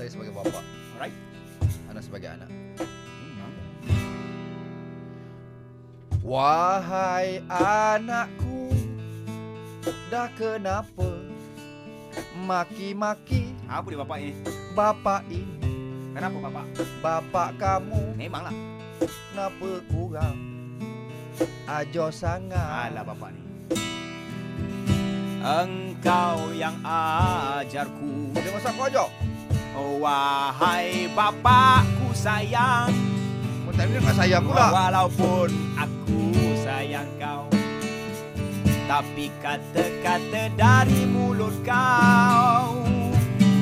Saya sebagai bapa, Alright. anda sebagai anak. Hmm. Wahai anakku, dah kenapa maki-maki Apa dia bapak ni? bapak ini? Kenapa bapak? Bapak kamu Memanglah. kenapa kurang ajo sangat? Alah bapak ni. Engkau yang ajarku Dia masak kau ajo. Oh, Wahai bapakku sayang Kau tak dengan saya pula. Walaupun aku sayang kau Tapi kata-kata dari mulut kau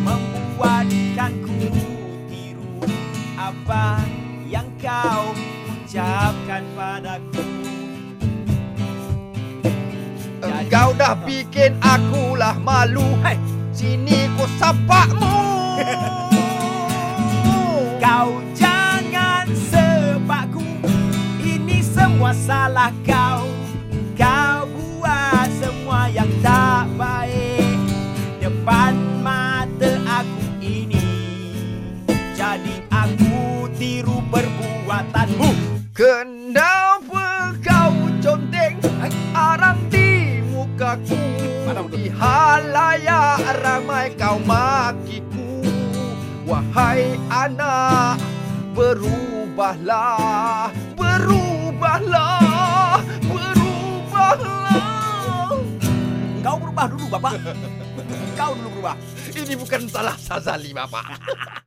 Membuatkan ku tiru Apa yang kau ucapkan padaku Engkau dah bikin akulah malu. Hai. Sini ku sapakmu. Kau jangan sebabku. Ini semua salah kau. Kau buat semua yang tak baik Depan mata aku ini. Jadi aku tiru perbuatanmu. Kenapa kau conteng arang di mukaku? Di halayak ramai kau makiku Wahai anak berubahlah Berubahlah Berubahlah. Kau berubah dulu bapak. Kau dulu berubah. Ini bukan salah Sazali bapak